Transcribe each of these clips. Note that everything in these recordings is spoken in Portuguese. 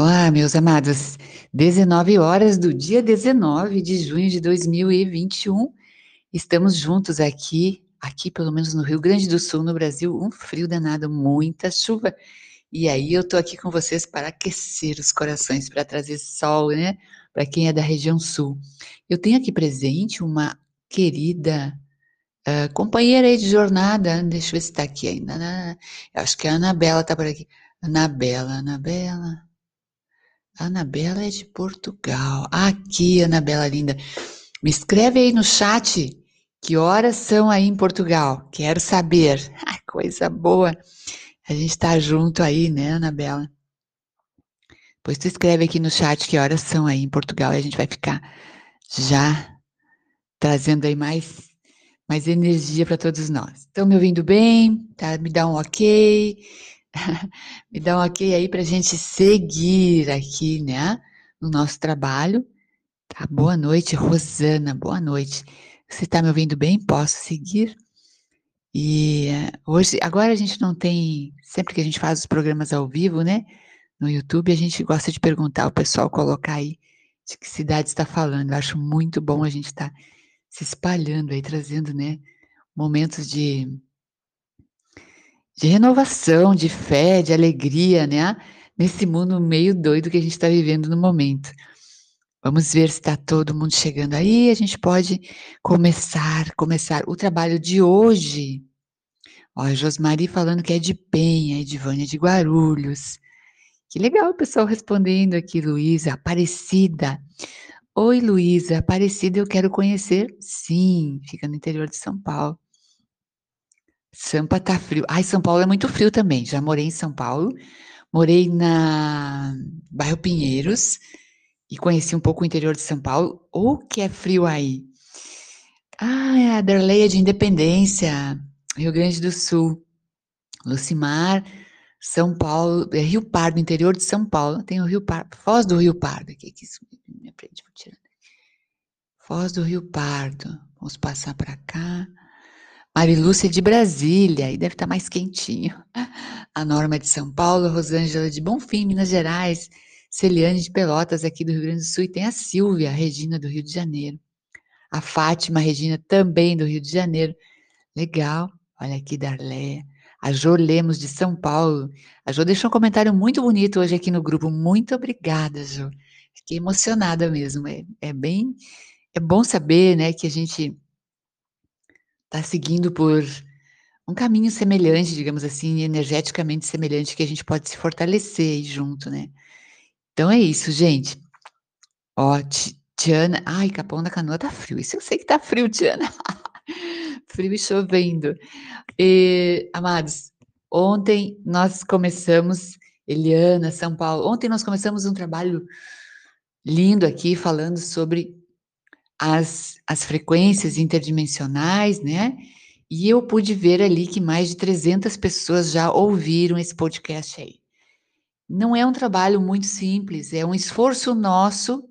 Olá, meus amados. 19 horas do dia 19 de junho de 2021. Estamos juntos aqui, aqui pelo menos no Rio Grande do Sul, no Brasil, um frio danado, muita chuva. E aí eu tô aqui com vocês para aquecer os corações, para trazer sol, né? Para quem é da região sul. Eu tenho aqui presente uma querida uh, companheira aí de jornada. Deixa eu ver se está aqui ainda. Acho que a Anabela está por aqui. Anabela, Anabela. Anabela é de Portugal. Aqui, Anabela linda. Me escreve aí no chat que horas são aí em Portugal. Quero saber. Ah, coisa boa. A gente está junto aí, né, Anabela? Pois tu escreve aqui no chat que horas são aí em Portugal e a gente vai ficar já trazendo aí mais, mais energia para todos nós. Estão me ouvindo bem? Tá? Me dá um ok. Me dá um ok aí para a gente seguir aqui, né? No nosso trabalho. Tá? Boa noite, Rosana. Boa noite. Você está me ouvindo bem? Posso seguir? E eh, hoje, agora a gente não tem, sempre que a gente faz os programas ao vivo, né? No YouTube, a gente gosta de perguntar ao pessoal colocar aí de que cidade está falando. Eu acho muito bom a gente estar tá se espalhando aí, trazendo, né? Momentos de de renovação, de fé, de alegria, né? Nesse mundo meio doido que a gente está vivendo no momento. Vamos ver se está todo mundo chegando aí. A gente pode começar, começar o trabalho de hoje. Ó, a Josmari falando que é de Penha, Edivânia de Guarulhos. Que legal o pessoal respondendo aqui, Luísa, Aparecida. Oi, Luísa, Aparecida, eu quero conhecer. Sim, fica no interior de São Paulo. Sampa tá frio. Ai, São Paulo é muito frio também. Já morei em São Paulo, morei na bairro Pinheiros e conheci um pouco o interior de São Paulo. O que é frio aí? Ah, é a Darleia de Independência, Rio Grande do Sul. Lucimar, São Paulo, é Rio Pardo, interior de São Paulo. Tem o Rio Pardo, Foz do Rio Pardo. Aqui, aqui, minha frente, vou tirar. Foz do Rio Pardo. Vamos passar para cá. Marilúcia de Brasília, e deve estar mais quentinho. A Norma de São Paulo, Rosângela de Bonfim, Minas Gerais, Celiane de Pelotas, aqui do Rio Grande do Sul, e tem a Silvia, Regina, do Rio de Janeiro. A Fátima, Regina, também do Rio de Janeiro. Legal. Olha aqui, Darléia. A Jô Lemos, de São Paulo. A Jô deixou um comentário muito bonito hoje aqui no grupo. Muito obrigada, Jô. Fiquei emocionada mesmo. É, é bem... É bom saber, né, que a gente está seguindo por um caminho semelhante, digamos assim, energeticamente semelhante, que a gente pode se fortalecer aí junto, né? Então é isso, gente. Ó, Tiana. Ai, Capão da Canoa tá frio. Isso eu sei que tá frio, Tiana. frio e chovendo. E, amados, ontem nós começamos, Eliana, São Paulo, ontem nós começamos um trabalho lindo aqui falando sobre as, as frequências interdimensionais, né? E eu pude ver ali que mais de 300 pessoas já ouviram esse podcast aí. Não é um trabalho muito simples, é um esforço nosso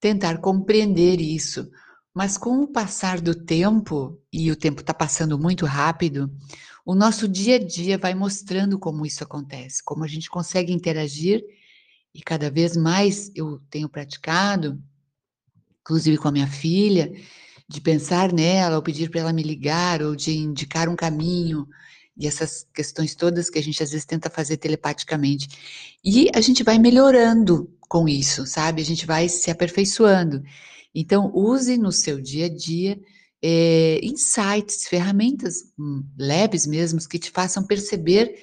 tentar compreender isso. Mas com o passar do tempo, e o tempo está passando muito rápido, o nosso dia a dia vai mostrando como isso acontece, como a gente consegue interagir, e cada vez mais eu tenho praticado inclusive com a minha filha, de pensar nela, ou pedir para ela me ligar, ou de indicar um caminho, e essas questões todas que a gente às vezes tenta fazer telepaticamente. E a gente vai melhorando com isso, sabe? A gente vai se aperfeiçoando. Então, use no seu dia a dia é, insights, ferramentas hum, leves mesmo, que te façam perceber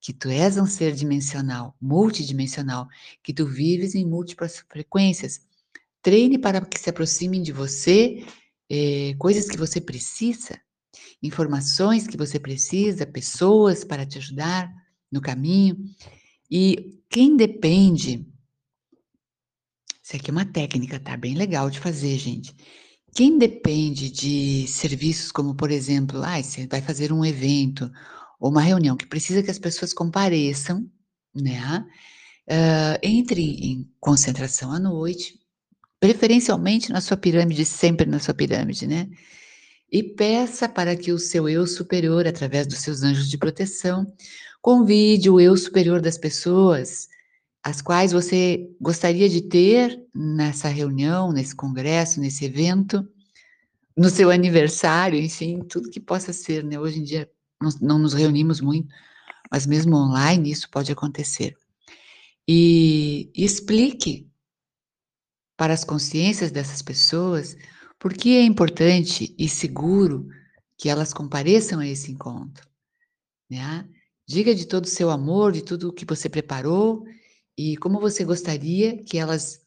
que tu és um ser dimensional, multidimensional, que tu vives em múltiplas frequências, Treine para que se aproximem de você é, coisas que você precisa, informações que você precisa, pessoas para te ajudar no caminho. E quem depende. Isso aqui é uma técnica, tá? Bem legal de fazer, gente. Quem depende de serviços como, por exemplo, ah, você vai fazer um evento ou uma reunião que precisa que as pessoas compareçam, né? Uh, entre em concentração à noite, preferencialmente na sua pirâmide, sempre na sua pirâmide, né? E peça para que o seu eu superior, através dos seus anjos de proteção, convide o eu superior das pessoas as quais você gostaria de ter nessa reunião, nesse congresso, nesse evento, no seu aniversário, enfim, tudo que possa ser, né? Hoje em dia não, não nos reunimos muito, mas mesmo online isso pode acontecer. E, e explique para as consciências dessas pessoas por que é importante e seguro que elas compareçam a esse encontro. Né? Diga de todo o seu amor, de tudo o que você preparou e como você gostaria que elas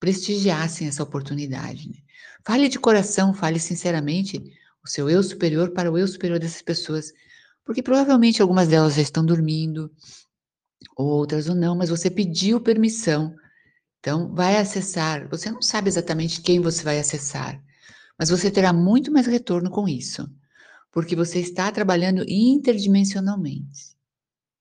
prestigiassem essa oportunidade. Né? Fale de coração, fale sinceramente o seu eu superior para o eu superior dessas pessoas, porque provavelmente algumas delas já estão dormindo, outras ou não, mas você pediu permissão. Então, vai acessar. Você não sabe exatamente quem você vai acessar, mas você terá muito mais retorno com isso, porque você está trabalhando interdimensionalmente.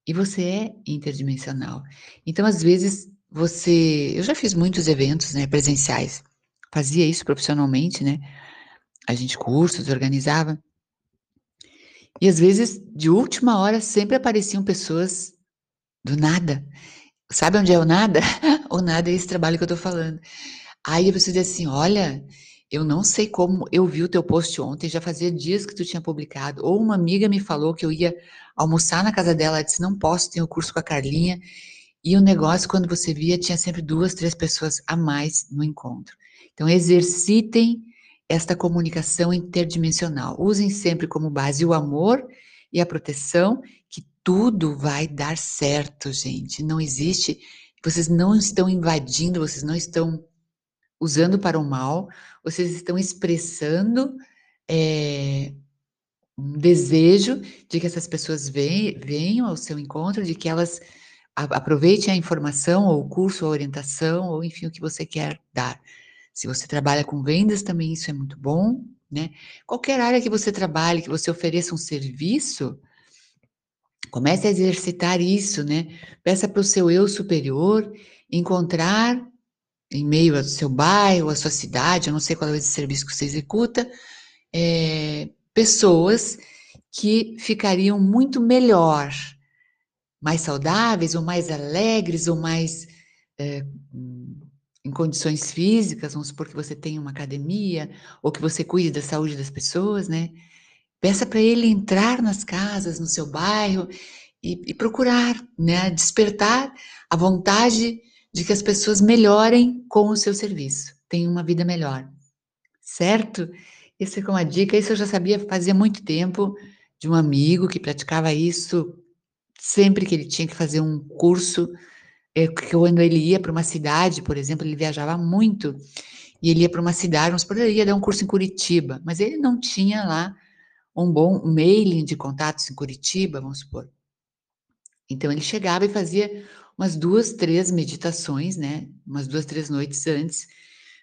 E você é interdimensional. Então, às vezes, você. Eu já fiz muitos eventos né, presenciais, fazia isso profissionalmente, né? A gente cursos, organizava. E às vezes, de última hora, sempre apareciam pessoas do nada. Sabe onde é o nada? o nada é esse trabalho que eu tô falando. Aí a pessoa diz assim: olha, eu não sei como eu vi o teu post ontem, já fazia dias que tu tinha publicado. Ou uma amiga me falou que eu ia almoçar na casa dela, ela disse: não posso, tenho curso com a Carlinha. E o negócio, quando você via, tinha sempre duas, três pessoas a mais no encontro. Então, exercitem esta comunicação interdimensional. Usem sempre como base o amor e a proteção, que tudo vai dar certo, gente. Não existe. Vocês não estão invadindo, vocês não estão usando para o mal, vocês estão expressando é, um desejo de que essas pessoas venham ao seu encontro, de que elas aproveitem a informação, ou o curso, ou a orientação, ou enfim, o que você quer dar. Se você trabalha com vendas, também isso é muito bom, né? Qualquer área que você trabalhe, que você ofereça um serviço, comece a exercitar isso, né? Peça para o seu eu superior encontrar em meio ao seu bairro, à sua cidade, eu não sei qual é o serviço que você executa, é, pessoas que ficariam muito melhor, mais saudáveis, ou mais alegres, ou mais é, em condições físicas, vamos supor que você tenha uma academia, ou que você cuide da saúde das pessoas, né? Peça para ele entrar nas casas, no seu bairro, e, e procurar, né? Despertar a vontade de que as pessoas melhorem com o seu serviço, tenham uma vida melhor. Certo? Isso é uma dica, isso eu já sabia fazia muito tempo de um amigo que praticava isso sempre que ele tinha que fazer um curso, é, quando ele ia para uma cidade, por exemplo, ele viajava muito, e ele ia para uma cidade, vamos supor, ia dar um curso em Curitiba, mas ele não tinha lá um bom mailing de contatos em Curitiba, vamos supor. Então ele chegava e fazia umas duas, três meditações, né? Umas duas, três noites antes,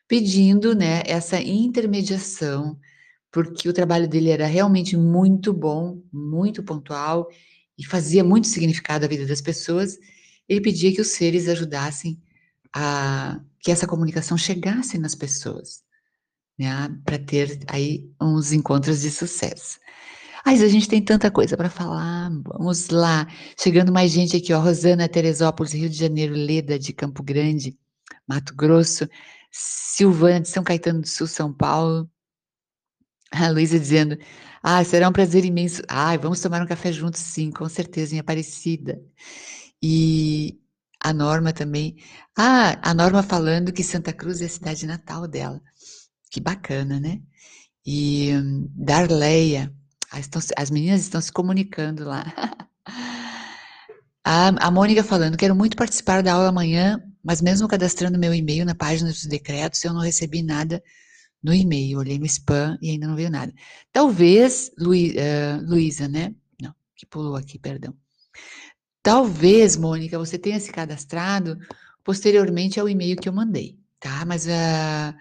pedindo, né, essa intermediação, porque o trabalho dele era realmente muito bom, muito pontual e fazia muito significado à vida das pessoas. Ele pedia que os seres ajudassem a que essa comunicação chegasse nas pessoas, né, para ter aí uns encontros de sucesso. Mas a gente tem tanta coisa para falar. Vamos lá. Chegando mais gente aqui, ó. Rosana Teresópolis, Rio de Janeiro, Leda de Campo Grande, Mato Grosso, Silvana de São Caetano do Sul, São Paulo. A Luísa dizendo: Ah, será um prazer imenso. Ah, vamos tomar um café juntos, sim, com certeza, em Aparecida. E a Norma também. Ah, a Norma falando que Santa Cruz é a cidade natal dela. Que bacana, né? E um, Darleia, estão, as meninas estão se comunicando lá. A, a Mônica falando, quero muito participar da aula amanhã, mas mesmo cadastrando meu e-mail na página dos decretos, eu não recebi nada no e-mail. Olhei no spam e ainda não veio nada. Talvez, Luí, uh, Luísa, né? Não, que pulou aqui, perdão. Talvez, Mônica, você tenha se cadastrado posteriormente ao e-mail que eu mandei, tá? Mas uh,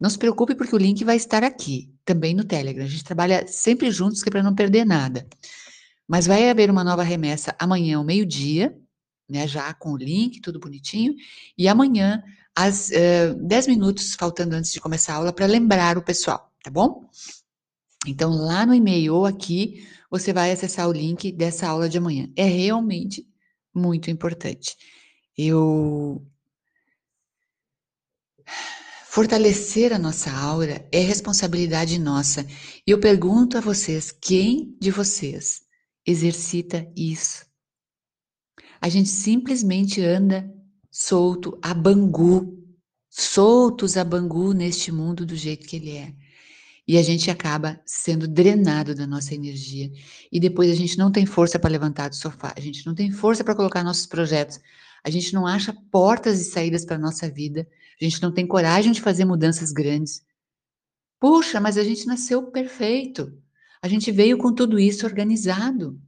não se preocupe porque o link vai estar aqui, também no Telegram. A gente trabalha sempre juntos, que é para não perder nada. Mas vai haver uma nova remessa amanhã ao meio-dia, né, já com o link, tudo bonitinho, e amanhã, às uh, eh, 10 minutos, faltando antes de começar a aula, para lembrar o pessoal, tá bom? Então, lá no e-mail ou aqui, você vai acessar o link dessa aula de amanhã. É realmente muito importante. eu fortalecer a nossa aura é responsabilidade nossa. E eu pergunto a vocês, quem de vocês exercita isso? A gente simplesmente anda solto, a bangu, soltos a bangu neste mundo do jeito que ele é. E a gente acaba sendo drenado da nossa energia. E depois a gente não tem força para levantar do sofá, a gente não tem força para colocar nossos projetos, a gente não acha portas e saídas para a nossa vida, a gente não tem coragem de fazer mudanças grandes. Puxa, mas a gente nasceu perfeito. A gente veio com tudo isso organizado.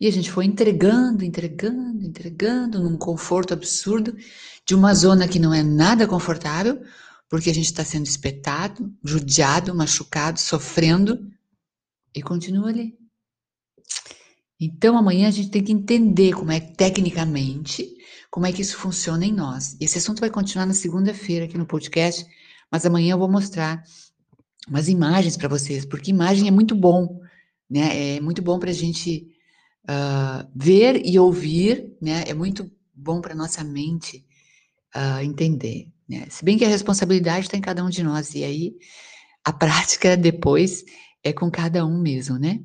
E a gente foi entregando, entregando, entregando num conforto absurdo de uma zona que não é nada confortável, porque a gente está sendo espetado, judiado, machucado, sofrendo e continua ali. Então amanhã a gente tem que entender como é tecnicamente como é que isso funciona em nós. Esse assunto vai continuar na segunda-feira aqui no podcast, mas amanhã eu vou mostrar umas imagens para vocês, porque imagem é muito bom, né? É muito bom para a gente uh, ver e ouvir, né? É muito bom para nossa mente uh, entender, né? Se bem que a responsabilidade está em cada um de nós, e aí a prática depois é com cada um mesmo, né?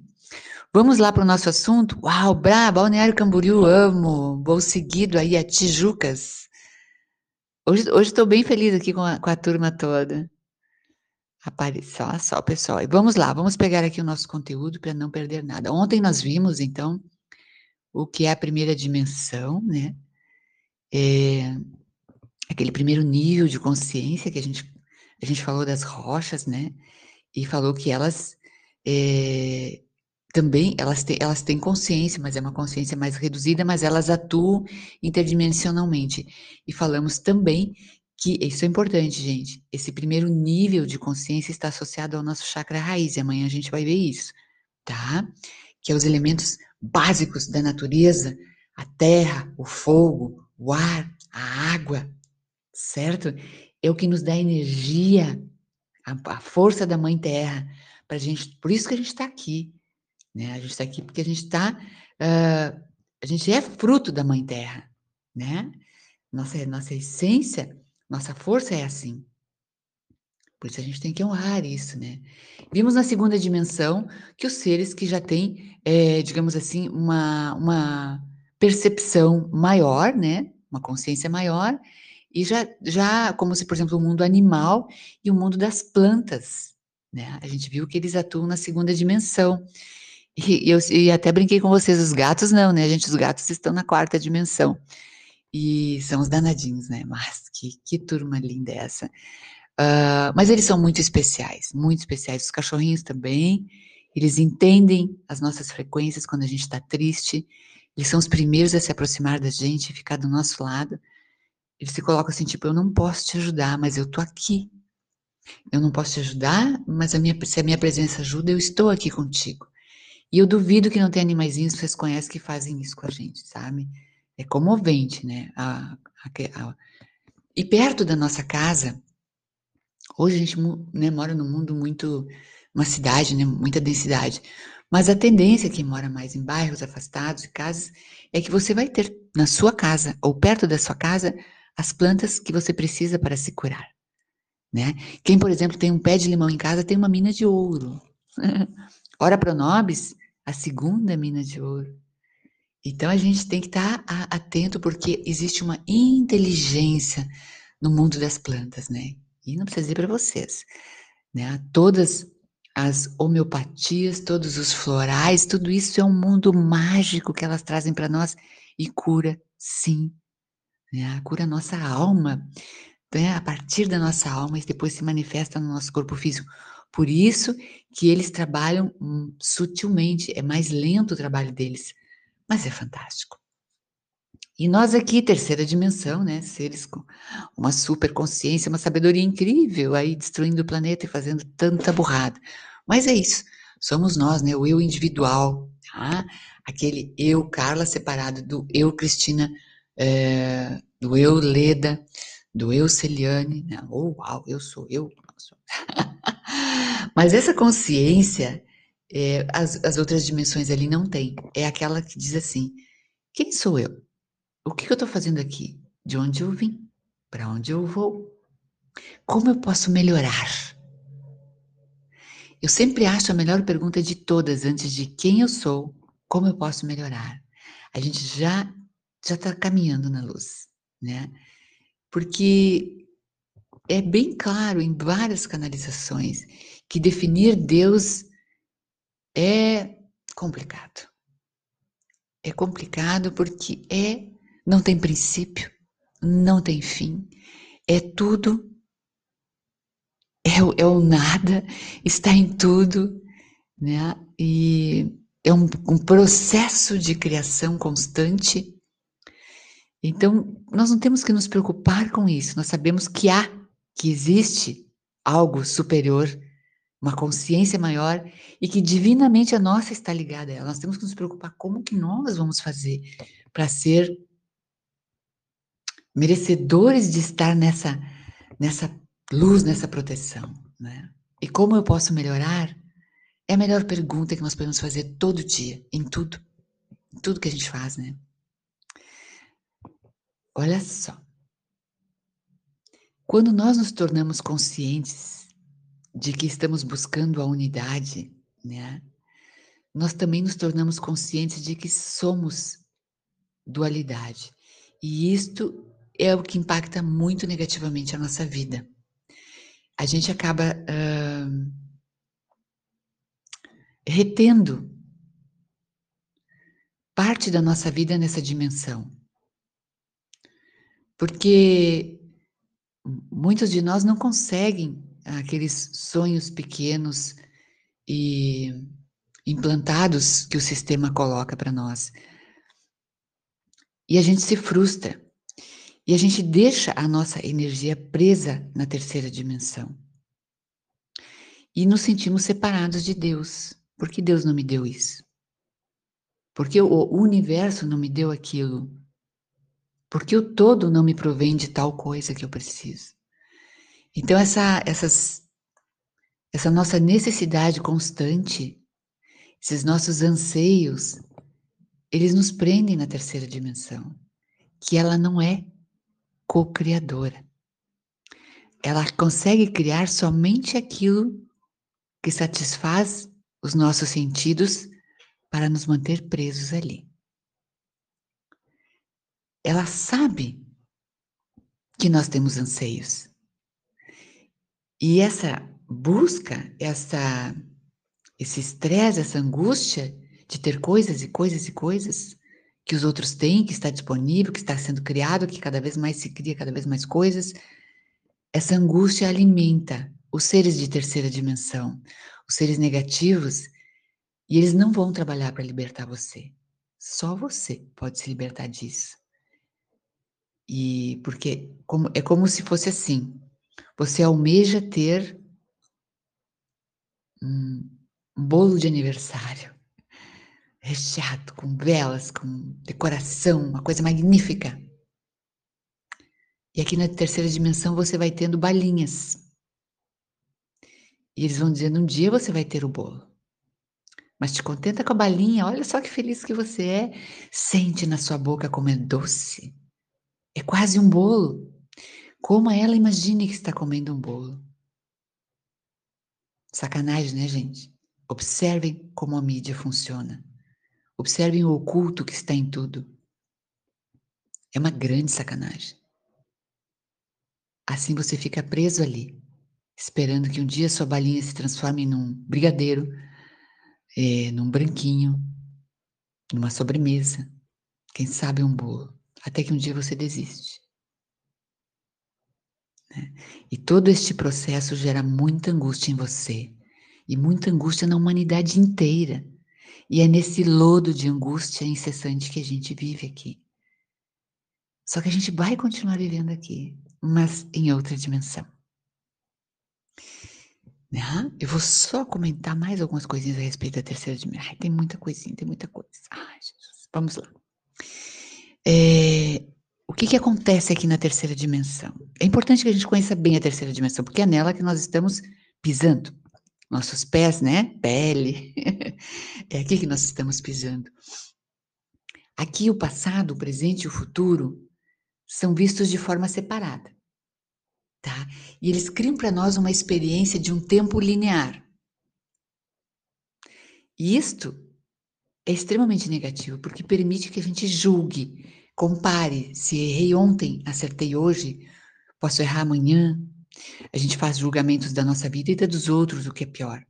Vamos lá para o nosso assunto? Uau, brabo, Balneário Camboriú, amo. Vou seguido aí a Tijucas. Hoje estou bem feliz aqui com a, com a turma toda. Apareceu, só, só, pessoal. E vamos lá, vamos pegar aqui o nosso conteúdo para não perder nada. Ontem nós vimos, então, o que é a primeira dimensão, né? É aquele primeiro nível de consciência que a gente, a gente falou das rochas, né? E falou que elas é, também, elas têm, elas têm consciência, mas é uma consciência mais reduzida, mas elas atuam interdimensionalmente. E falamos também que isso é importante, gente. Esse primeiro nível de consciência está associado ao nosso chakra raiz, e amanhã a gente vai ver isso, tá? Que é os elementos básicos da natureza, a terra, o fogo, o ar, a água, certo? É o que nos dá energia, a, a força da mãe terra, pra gente, por isso que a gente está aqui, né? A gente está aqui porque a gente está, uh, a gente é fruto da mãe terra, né? Nossa, nossa essência nossa força é assim. Por isso a gente tem que honrar isso, né? Vimos na segunda dimensão que os seres que já têm, é, digamos assim, uma, uma percepção maior, né? Uma consciência maior, e já, já, como se, por exemplo, o mundo animal e o mundo das plantas, né? A gente viu que eles atuam na segunda dimensão. E, eu, e até brinquei com vocês, os gatos não, né? Gente, os gatos estão na quarta dimensão. E são os danadinhos, né? Mas que, que turma linda é essa. Uh, mas eles são muito especiais, muito especiais. Os cachorrinhos também, eles entendem as nossas frequências quando a gente está triste. Eles são os primeiros a se aproximar da gente ficar do nosso lado. Eles se colocam assim, tipo, eu não posso te ajudar, mas eu tô aqui. Eu não posso te ajudar, mas a minha, se a minha presença ajuda, eu estou aqui contigo. E eu duvido que não tenha animaizinhos que vocês conhecem que fazem isso com a gente, sabe? É comovente, né? A, a, a, e perto da nossa casa, hoje a gente né, mora num mundo muito, uma cidade, né, muita densidade, mas a tendência quem mora mais em bairros afastados e casas é que você vai ter na sua casa ou perto da sua casa as plantas que você precisa para se curar, né? Quem, por exemplo, tem um pé de limão em casa tem uma mina de ouro. Ora pronobis, a segunda mina de ouro. Então a gente tem que estar tá atento porque existe uma inteligência no mundo das plantas, né? E não precisa dizer para vocês, né? Todas as homeopatias, todos os florais, tudo isso é um mundo mágico que elas trazem para nós e cura, sim. Né? Cura a nossa alma, né? a partir da nossa alma e depois se manifesta no nosso corpo físico. Por isso que eles trabalham hum, sutilmente, é mais lento o trabalho deles mas é fantástico. E nós aqui, terceira dimensão, né? Seres com uma super consciência, uma sabedoria incrível, aí destruindo o planeta e fazendo tanta burrada. Mas é isso, somos nós, né? O eu individual, tá? Aquele eu, Carla, separado do eu, Cristina, é, do eu, Leda, do eu, Celiane, né? Oh, uau, eu sou eu. Mas essa consciência é, as, as outras dimensões ali não tem. É aquela que diz assim: quem sou eu? O que eu estou fazendo aqui? De onde eu vim? Para onde eu vou? Como eu posso melhorar? Eu sempre acho a melhor pergunta de todas, antes de quem eu sou, como eu posso melhorar. A gente já já está caminhando na luz, né? Porque é bem claro em várias canalizações que definir Deus é complicado. É complicado porque é não tem princípio, não tem fim, é tudo, é, é o nada, está em tudo, né? E é um, um processo de criação constante. Então, nós não temos que nos preocupar com isso, nós sabemos que há, que existe algo superior, uma consciência maior e que divinamente a nossa está ligada a ela. Nós temos que nos preocupar como que nós vamos fazer para ser merecedores de estar nessa, nessa luz, nessa proteção. Né? E como eu posso melhorar? É a melhor pergunta que nós podemos fazer todo dia, em tudo. Em tudo que a gente faz, né? Olha só. Quando nós nos tornamos conscientes de que estamos buscando a unidade, né? Nós também nos tornamos conscientes de que somos dualidade. E isto é o que impacta muito negativamente a nossa vida. A gente acaba uh, retendo parte da nossa vida nessa dimensão. Porque muitos de nós não conseguem aqueles sonhos pequenos e implantados que o sistema coloca para nós. E a gente se frustra. E a gente deixa a nossa energia presa na terceira dimensão. E nos sentimos separados de Deus. Por que Deus não me deu isso? Porque o universo não me deu aquilo? Porque o todo não me provém de tal coisa que eu preciso? Então, essa, essas, essa nossa necessidade constante, esses nossos anseios, eles nos prendem na terceira dimensão, que ela não é co-criadora. Ela consegue criar somente aquilo que satisfaz os nossos sentidos para nos manter presos ali. Ela sabe que nós temos anseios. E essa busca, essa esse estresse, essa angústia de ter coisas e coisas e coisas, que os outros têm, que está disponível, que está sendo criado, que cada vez mais se cria cada vez mais coisas. Essa angústia alimenta os seres de terceira dimensão, os seres negativos, e eles não vão trabalhar para libertar você. Só você pode se libertar disso. E porque como, é como se fosse assim: você almeja ter um, bolo de aniversário recheado com velas, com decoração, uma coisa magnífica. E aqui na terceira dimensão você vai tendo balinhas. E eles vão dizendo: um dia você vai ter o bolo. Mas te contenta com a balinha, olha só que feliz que você é. Sente na sua boca como é doce. É quase um bolo. Como ela imagine que está comendo um bolo. Sacanagem, né, gente? Observem como a mídia funciona. Observem o oculto que está em tudo. É uma grande sacanagem. Assim você fica preso ali, esperando que um dia sua balinha se transforme num brigadeiro, é, num branquinho, numa sobremesa, quem sabe um bolo, até que um dia você desiste. Né? E todo este processo gera muita angústia em você e muita angústia na humanidade inteira. E é nesse lodo de angústia incessante que a gente vive aqui. Só que a gente vai continuar vivendo aqui, mas em outra dimensão. Né? Eu vou só comentar mais algumas coisinhas a respeito da terceira dimensão. Ai, tem muita coisinha, tem muita coisa. Ai, Jesus. Vamos lá. É, o que, que acontece aqui na terceira dimensão? É importante que a gente conheça bem a terceira dimensão, porque é nela que nós estamos pisando nossos pés, né? Pele. é aqui que nós estamos pisando. Aqui o passado, o presente e o futuro são vistos de forma separada. Tá? E eles criam para nós uma experiência de um tempo linear. E isto é extremamente negativo, porque permite que a gente julgue, compare. Se errei ontem, acertei hoje, posso errar amanhã. A gente faz julgamentos da nossa vida e da dos outros, o que é pior.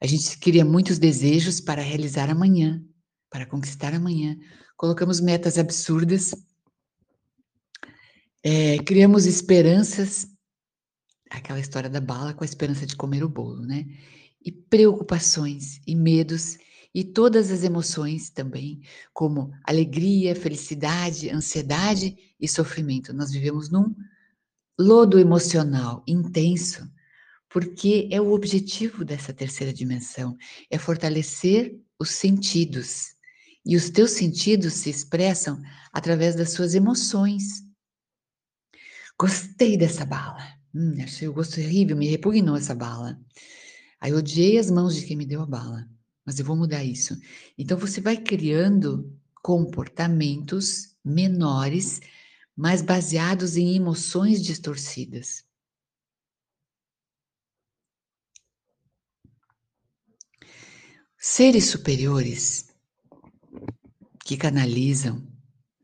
A gente cria muitos desejos para realizar amanhã, para conquistar amanhã. Colocamos metas absurdas, é, criamos esperanças, aquela história da bala com a esperança de comer o bolo, né? E preocupações e medos e todas as emoções também, como alegria, felicidade, ansiedade e sofrimento. Nós vivemos num lodo emocional intenso, porque é o objetivo dessa terceira dimensão, é fortalecer os sentidos. E os teus sentidos se expressam através das suas emoções. Gostei dessa bala. Hum, achei o gosto horrível, me repugnou essa bala. Aí odiei as mãos de quem me deu a bala mas eu vou mudar isso. Então você vai criando comportamentos menores, mas baseados em emoções distorcidas. Seres superiores que canalizam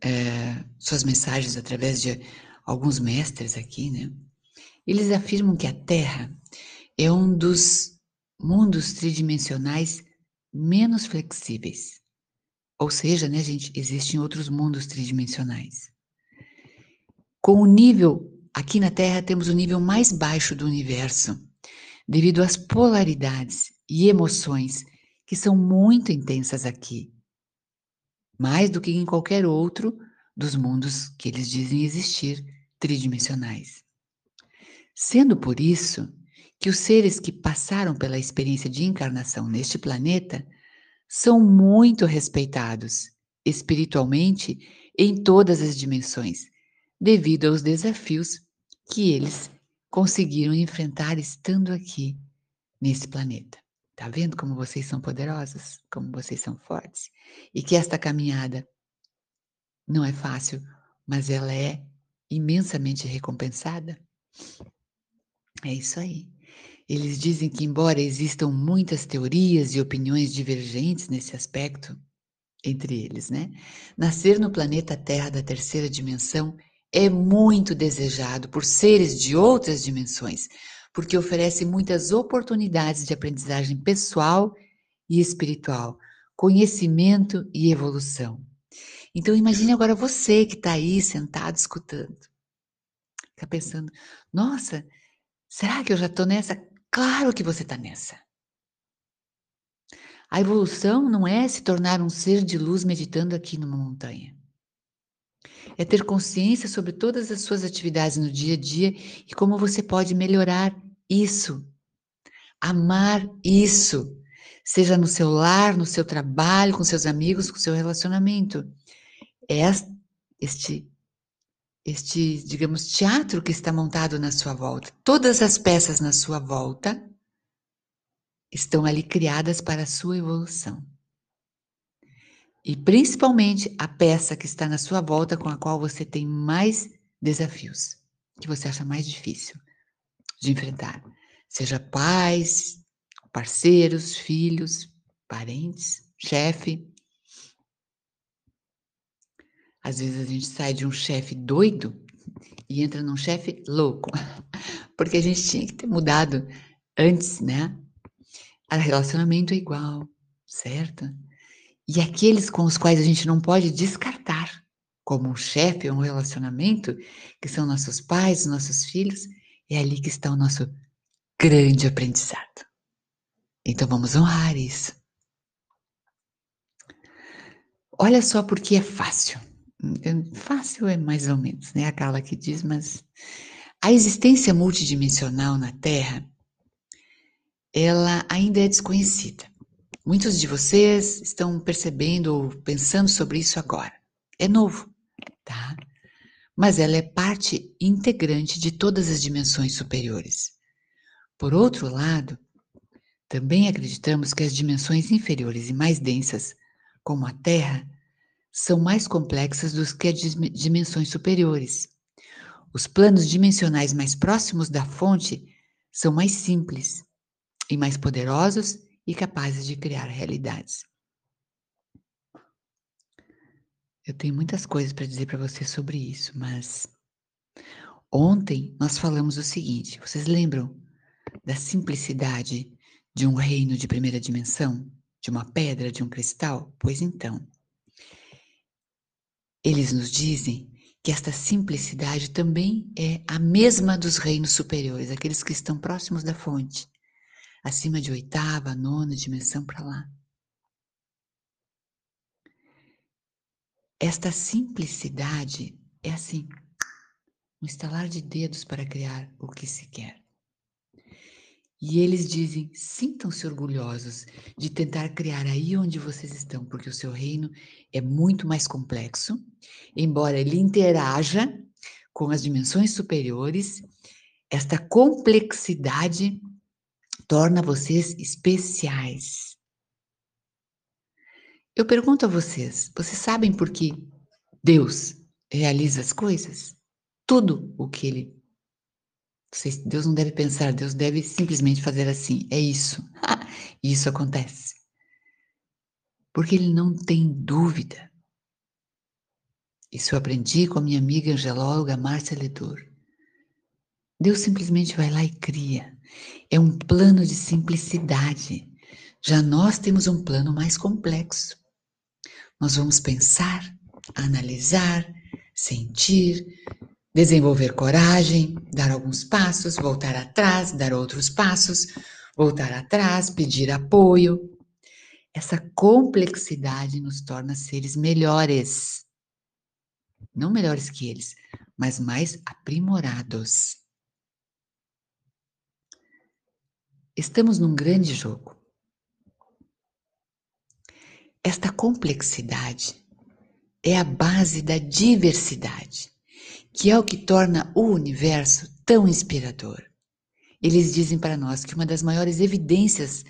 é, suas mensagens através de alguns mestres aqui, né? Eles afirmam que a Terra é um dos mundos tridimensionais menos flexíveis. Ou seja, né, gente, existem outros mundos tridimensionais. Com o nível, aqui na Terra temos o nível mais baixo do universo, devido às polaridades e emoções que são muito intensas aqui, mais do que em qualquer outro dos mundos que eles dizem existir tridimensionais. Sendo por isso que os seres que passaram pela experiência de encarnação neste planeta são muito respeitados espiritualmente em todas as dimensões, devido aos desafios que eles conseguiram enfrentar estando aqui nesse planeta. Tá vendo como vocês são poderosos, como vocês são fortes e que esta caminhada não é fácil, mas ela é imensamente recompensada? É isso aí. Eles dizem que, embora existam muitas teorias e opiniões divergentes nesse aspecto, entre eles, né? Nascer no planeta Terra da terceira dimensão é muito desejado por seres de outras dimensões, porque oferece muitas oportunidades de aprendizagem pessoal e espiritual, conhecimento e evolução. Então imagine agora você que está aí sentado escutando, está pensando: nossa, será que eu já estou nessa? Claro que você está nessa. A evolução não é se tornar um ser de luz meditando aqui numa montanha. É ter consciência sobre todas as suas atividades no dia a dia e como você pode melhorar isso. Amar isso. Seja no seu lar, no seu trabalho, com seus amigos, com seu relacionamento. É este este, digamos, teatro que está montado na sua volta. Todas as peças na sua volta estão ali criadas para a sua evolução. E principalmente a peça que está na sua volta com a qual você tem mais desafios, que você acha mais difícil de enfrentar. Seja pais, parceiros, filhos, parentes, chefe, às vezes a gente sai de um chefe doido e entra num chefe louco, porque a gente tinha que ter mudado antes, né? O relacionamento é igual, certo? E aqueles com os quais a gente não pode descartar como um chefe ou um relacionamento, que são nossos pais, nossos filhos, é ali que está o nosso grande aprendizado. Então vamos honrar isso. Olha só porque é fácil. Fácil é mais ou menos, né? Aquela que diz, mas a existência multidimensional na Terra, ela ainda é desconhecida. Muitos de vocês estão percebendo ou pensando sobre isso agora. É novo, tá? Mas ela é parte integrante de todas as dimensões superiores. Por outro lado, também acreditamos que as dimensões inferiores e mais densas, como a Terra, são mais complexas do que as dimensões superiores. Os planos dimensionais mais próximos da fonte são mais simples e mais poderosos e capazes de criar realidades. Eu tenho muitas coisas para dizer para você sobre isso, mas ontem nós falamos o seguinte: vocês lembram da simplicidade de um reino de primeira dimensão? De uma pedra, de um cristal? Pois então, eles nos dizem que esta simplicidade também é a mesma dos reinos superiores, aqueles que estão próximos da fonte, acima de oitava, nona dimensão para lá. Esta simplicidade é assim, um estalar de dedos para criar o que se quer. E eles dizem: sintam-se orgulhosos de tentar criar aí onde vocês estão, porque o seu reino é muito mais complexo, embora ele interaja com as dimensões superiores, esta complexidade torna vocês especiais. Eu pergunto a vocês: vocês sabem por que Deus realiza as coisas? Tudo o que ele Deus não deve pensar, Deus deve simplesmente fazer assim. É isso. E isso acontece. Porque ele não tem dúvida. Isso eu aprendi com a minha amiga angelóloga Márcia Ledor. Deus simplesmente vai lá e cria. É um plano de simplicidade. Já nós temos um plano mais complexo. Nós vamos pensar, analisar, sentir, Desenvolver coragem, dar alguns passos, voltar atrás, dar outros passos, voltar atrás, pedir apoio. Essa complexidade nos torna seres melhores. Não melhores que eles, mas mais aprimorados. Estamos num grande jogo. Esta complexidade é a base da diversidade que é o que torna o universo tão inspirador. Eles dizem para nós que uma das maiores evidências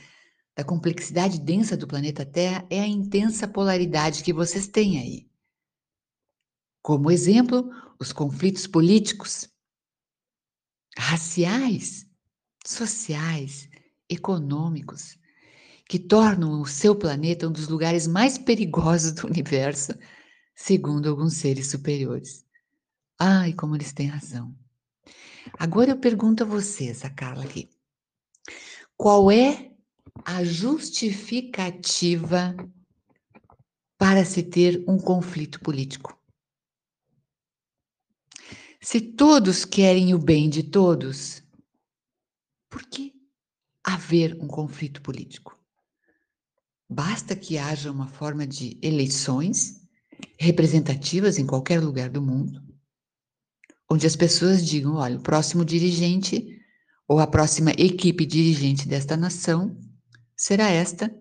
da complexidade densa do planeta Terra é a intensa polaridade que vocês têm aí. Como exemplo, os conflitos políticos, raciais, sociais, econômicos, que tornam o seu planeta um dos lugares mais perigosos do universo, segundo alguns seres superiores. Ai, como eles têm razão. Agora eu pergunto a vocês, a Carla aqui. Qual é a justificativa para se ter um conflito político? Se todos querem o bem de todos, por que haver um conflito político? Basta que haja uma forma de eleições representativas em qualquer lugar do mundo, onde as pessoas digam: olha, o próximo dirigente ou a próxima equipe dirigente desta nação será esta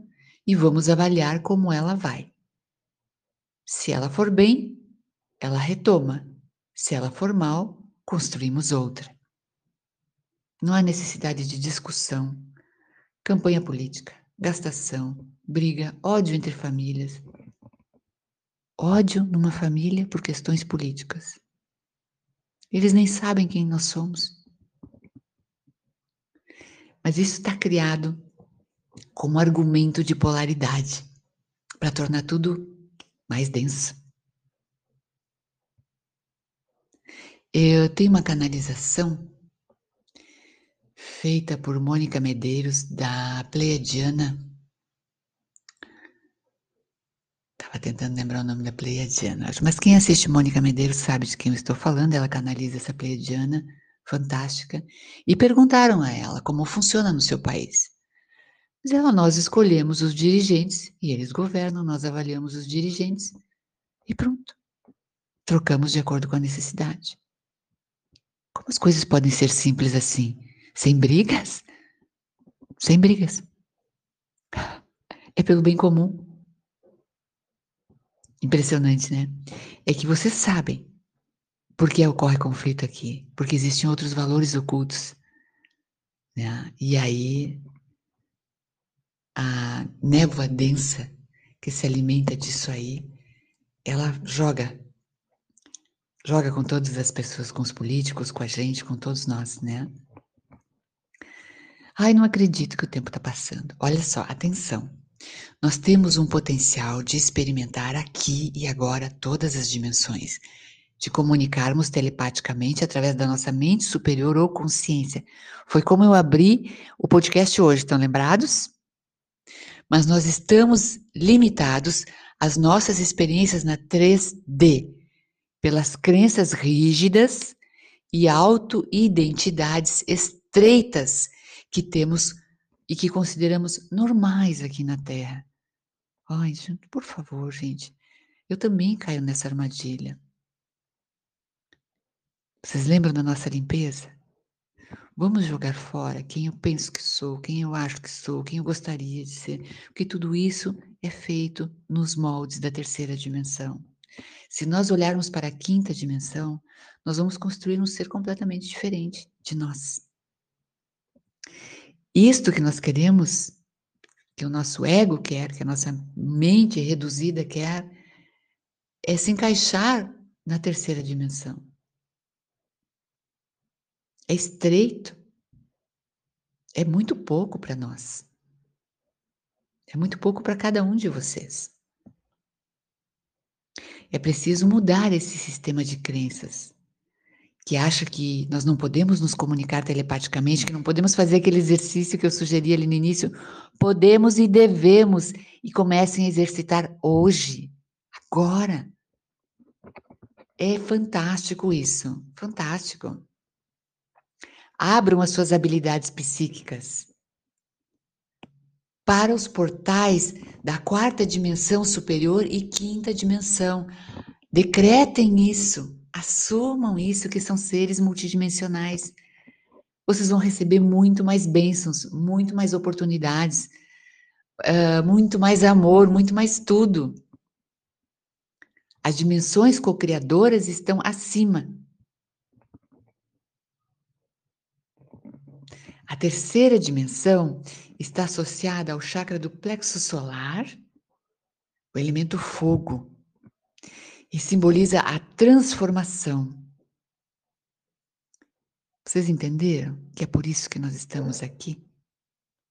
e vamos avaliar como ela vai. Se ela for bem, ela retoma. Se ela for mal, construímos outra. Não há necessidade de discussão, campanha política, gastação, briga, ódio entre famílias. Ódio numa família por questões políticas. Eles nem sabem quem nós somos. Mas isso está criado como argumento de polaridade para tornar tudo mais denso. Eu tenho uma canalização feita por Mônica Medeiros da Pleiadiana Estava tentando lembrar o nome da Pleiadiana. Mas quem assiste Mônica Medeiros sabe de quem eu estou falando. Ela canaliza essa Pleiadiana fantástica. E perguntaram a ela como funciona no seu país. Mas ela, nós escolhemos os dirigentes e eles governam, nós avaliamos os dirigentes e pronto. Trocamos de acordo com a necessidade. Como as coisas podem ser simples assim? Sem brigas? Sem brigas. É pelo bem comum. Impressionante, né? É que vocês sabem por que ocorre conflito aqui, porque existem outros valores ocultos. Né? E aí, a névoa densa que se alimenta disso aí ela joga joga com todas as pessoas, com os políticos, com a gente, com todos nós, né? Ai, não acredito que o tempo está passando. Olha só, atenção. Nós temos um potencial de experimentar aqui e agora todas as dimensões, de comunicarmos telepaticamente através da nossa mente superior ou consciência. Foi como eu abri o podcast hoje, estão lembrados? Mas nós estamos limitados às nossas experiências na 3D, pelas crenças rígidas e auto-identidades estreitas que temos e que consideramos normais aqui na Terra. Ai, gente, por favor, gente, eu também caio nessa armadilha. Vocês lembram da nossa limpeza? Vamos jogar fora quem eu penso que sou, quem eu acho que sou, quem eu gostaria de ser, porque tudo isso é feito nos moldes da terceira dimensão. Se nós olharmos para a quinta dimensão, nós vamos construir um ser completamente diferente de nós. Isto que nós queremos, que o nosso ego quer, que a nossa mente reduzida quer, é se encaixar na terceira dimensão. É estreito. É muito pouco para nós. É muito pouco para cada um de vocês. É preciso mudar esse sistema de crenças que acha que nós não podemos nos comunicar telepaticamente, que não podemos fazer aquele exercício que eu sugeri ali no início, podemos e devemos e comecem a exercitar hoje, agora. É fantástico isso, fantástico. Abram as suas habilidades psíquicas para os portais da quarta dimensão superior e quinta dimensão. Decretem isso. Assumam isso que são seres multidimensionais. Vocês vão receber muito mais bênçãos, muito mais oportunidades, uh, muito mais amor, muito mais tudo. As dimensões co-criadoras estão acima. A terceira dimensão está associada ao chakra do plexo solar, o elemento fogo e simboliza a transformação. Vocês entenderam que é por isso que nós estamos aqui?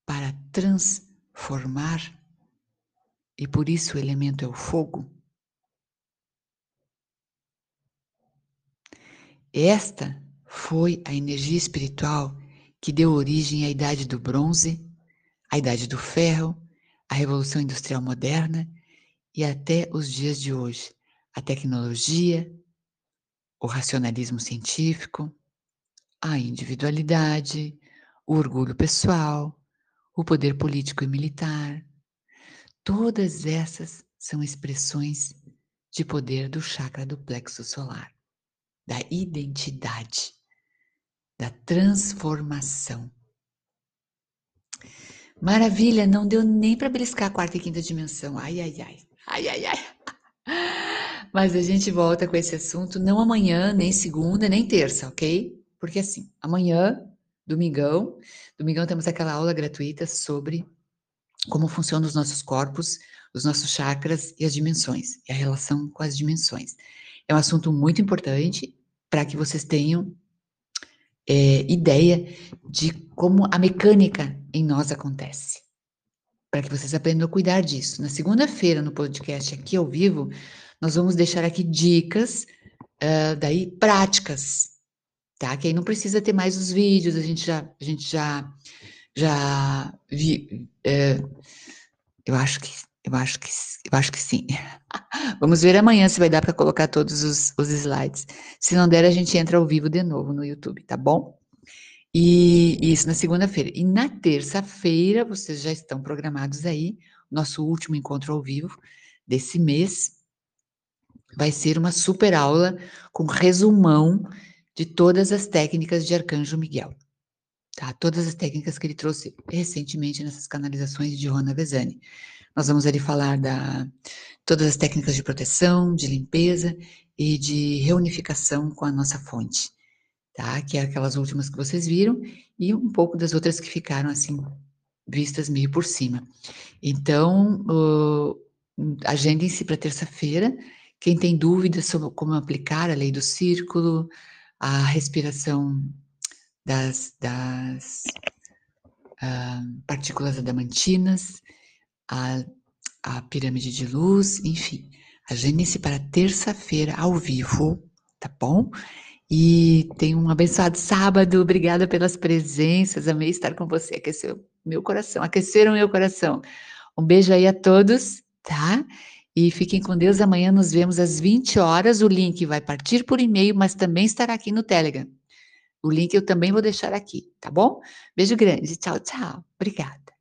Para transformar. E por isso o elemento é o fogo. Esta foi a energia espiritual que deu origem à Idade do Bronze, à Idade do Ferro, à Revolução Industrial Moderna e até os dias de hoje a tecnologia, o racionalismo científico, a individualidade, o orgulho pessoal, o poder político e militar. Todas essas são expressões de poder do chakra do plexo solar, da identidade, da transformação. Maravilha, não deu nem para beliscar a quarta e quinta dimensão. Ai, ai, ai. Ai, ai, ai. Mas a gente volta com esse assunto não amanhã, nem segunda, nem terça, ok? Porque assim, amanhã, domingão, domingão temos aquela aula gratuita sobre como funcionam os nossos corpos, os nossos chakras e as dimensões, e a relação com as dimensões. É um assunto muito importante para que vocês tenham é, ideia de como a mecânica em nós acontece. Para que vocês aprendam a cuidar disso. Na segunda-feira, no podcast aqui ao vivo, nós vamos deixar aqui dicas, uh, daí práticas, tá? Que aí não precisa ter mais os vídeos, a gente já, a gente já, já vi, uh, eu acho que, eu acho que, eu acho que sim. Vamos ver amanhã se vai dar para colocar todos os, os slides. Se não der, a gente entra ao vivo de novo no YouTube, tá bom? E isso na segunda-feira. E na terça-feira, vocês já estão programados aí, nosso último encontro ao vivo desse mês, vai ser uma super aula com resumão de todas as técnicas de Arcanjo Miguel. Tá? Todas as técnicas que ele trouxe recentemente nessas canalizações de Rona Vezani. Nós vamos ali falar da todas as técnicas de proteção, de limpeza e de reunificação com a nossa fonte, tá? Que é aquelas últimas que vocês viram e um pouco das outras que ficaram assim vistas meio por cima. Então, uh, agendem-se para terça-feira Quem tem dúvidas sobre como aplicar a lei do círculo, a respiração das, das uh, partículas adamantinas, a, a pirâmide de luz, enfim. Agende-se para terça-feira ao vivo, tá bom? E tenha um abençoado sábado. Obrigada pelas presenças. Amei estar com você. Aqueceu meu coração, aqueceram meu coração. Um beijo aí a todos, tá? E fiquem com Deus. Amanhã nos vemos às 20 horas. O link vai partir por e-mail, mas também estará aqui no Telegram. O link eu também vou deixar aqui, tá bom? Beijo grande. Tchau, tchau. Obrigada.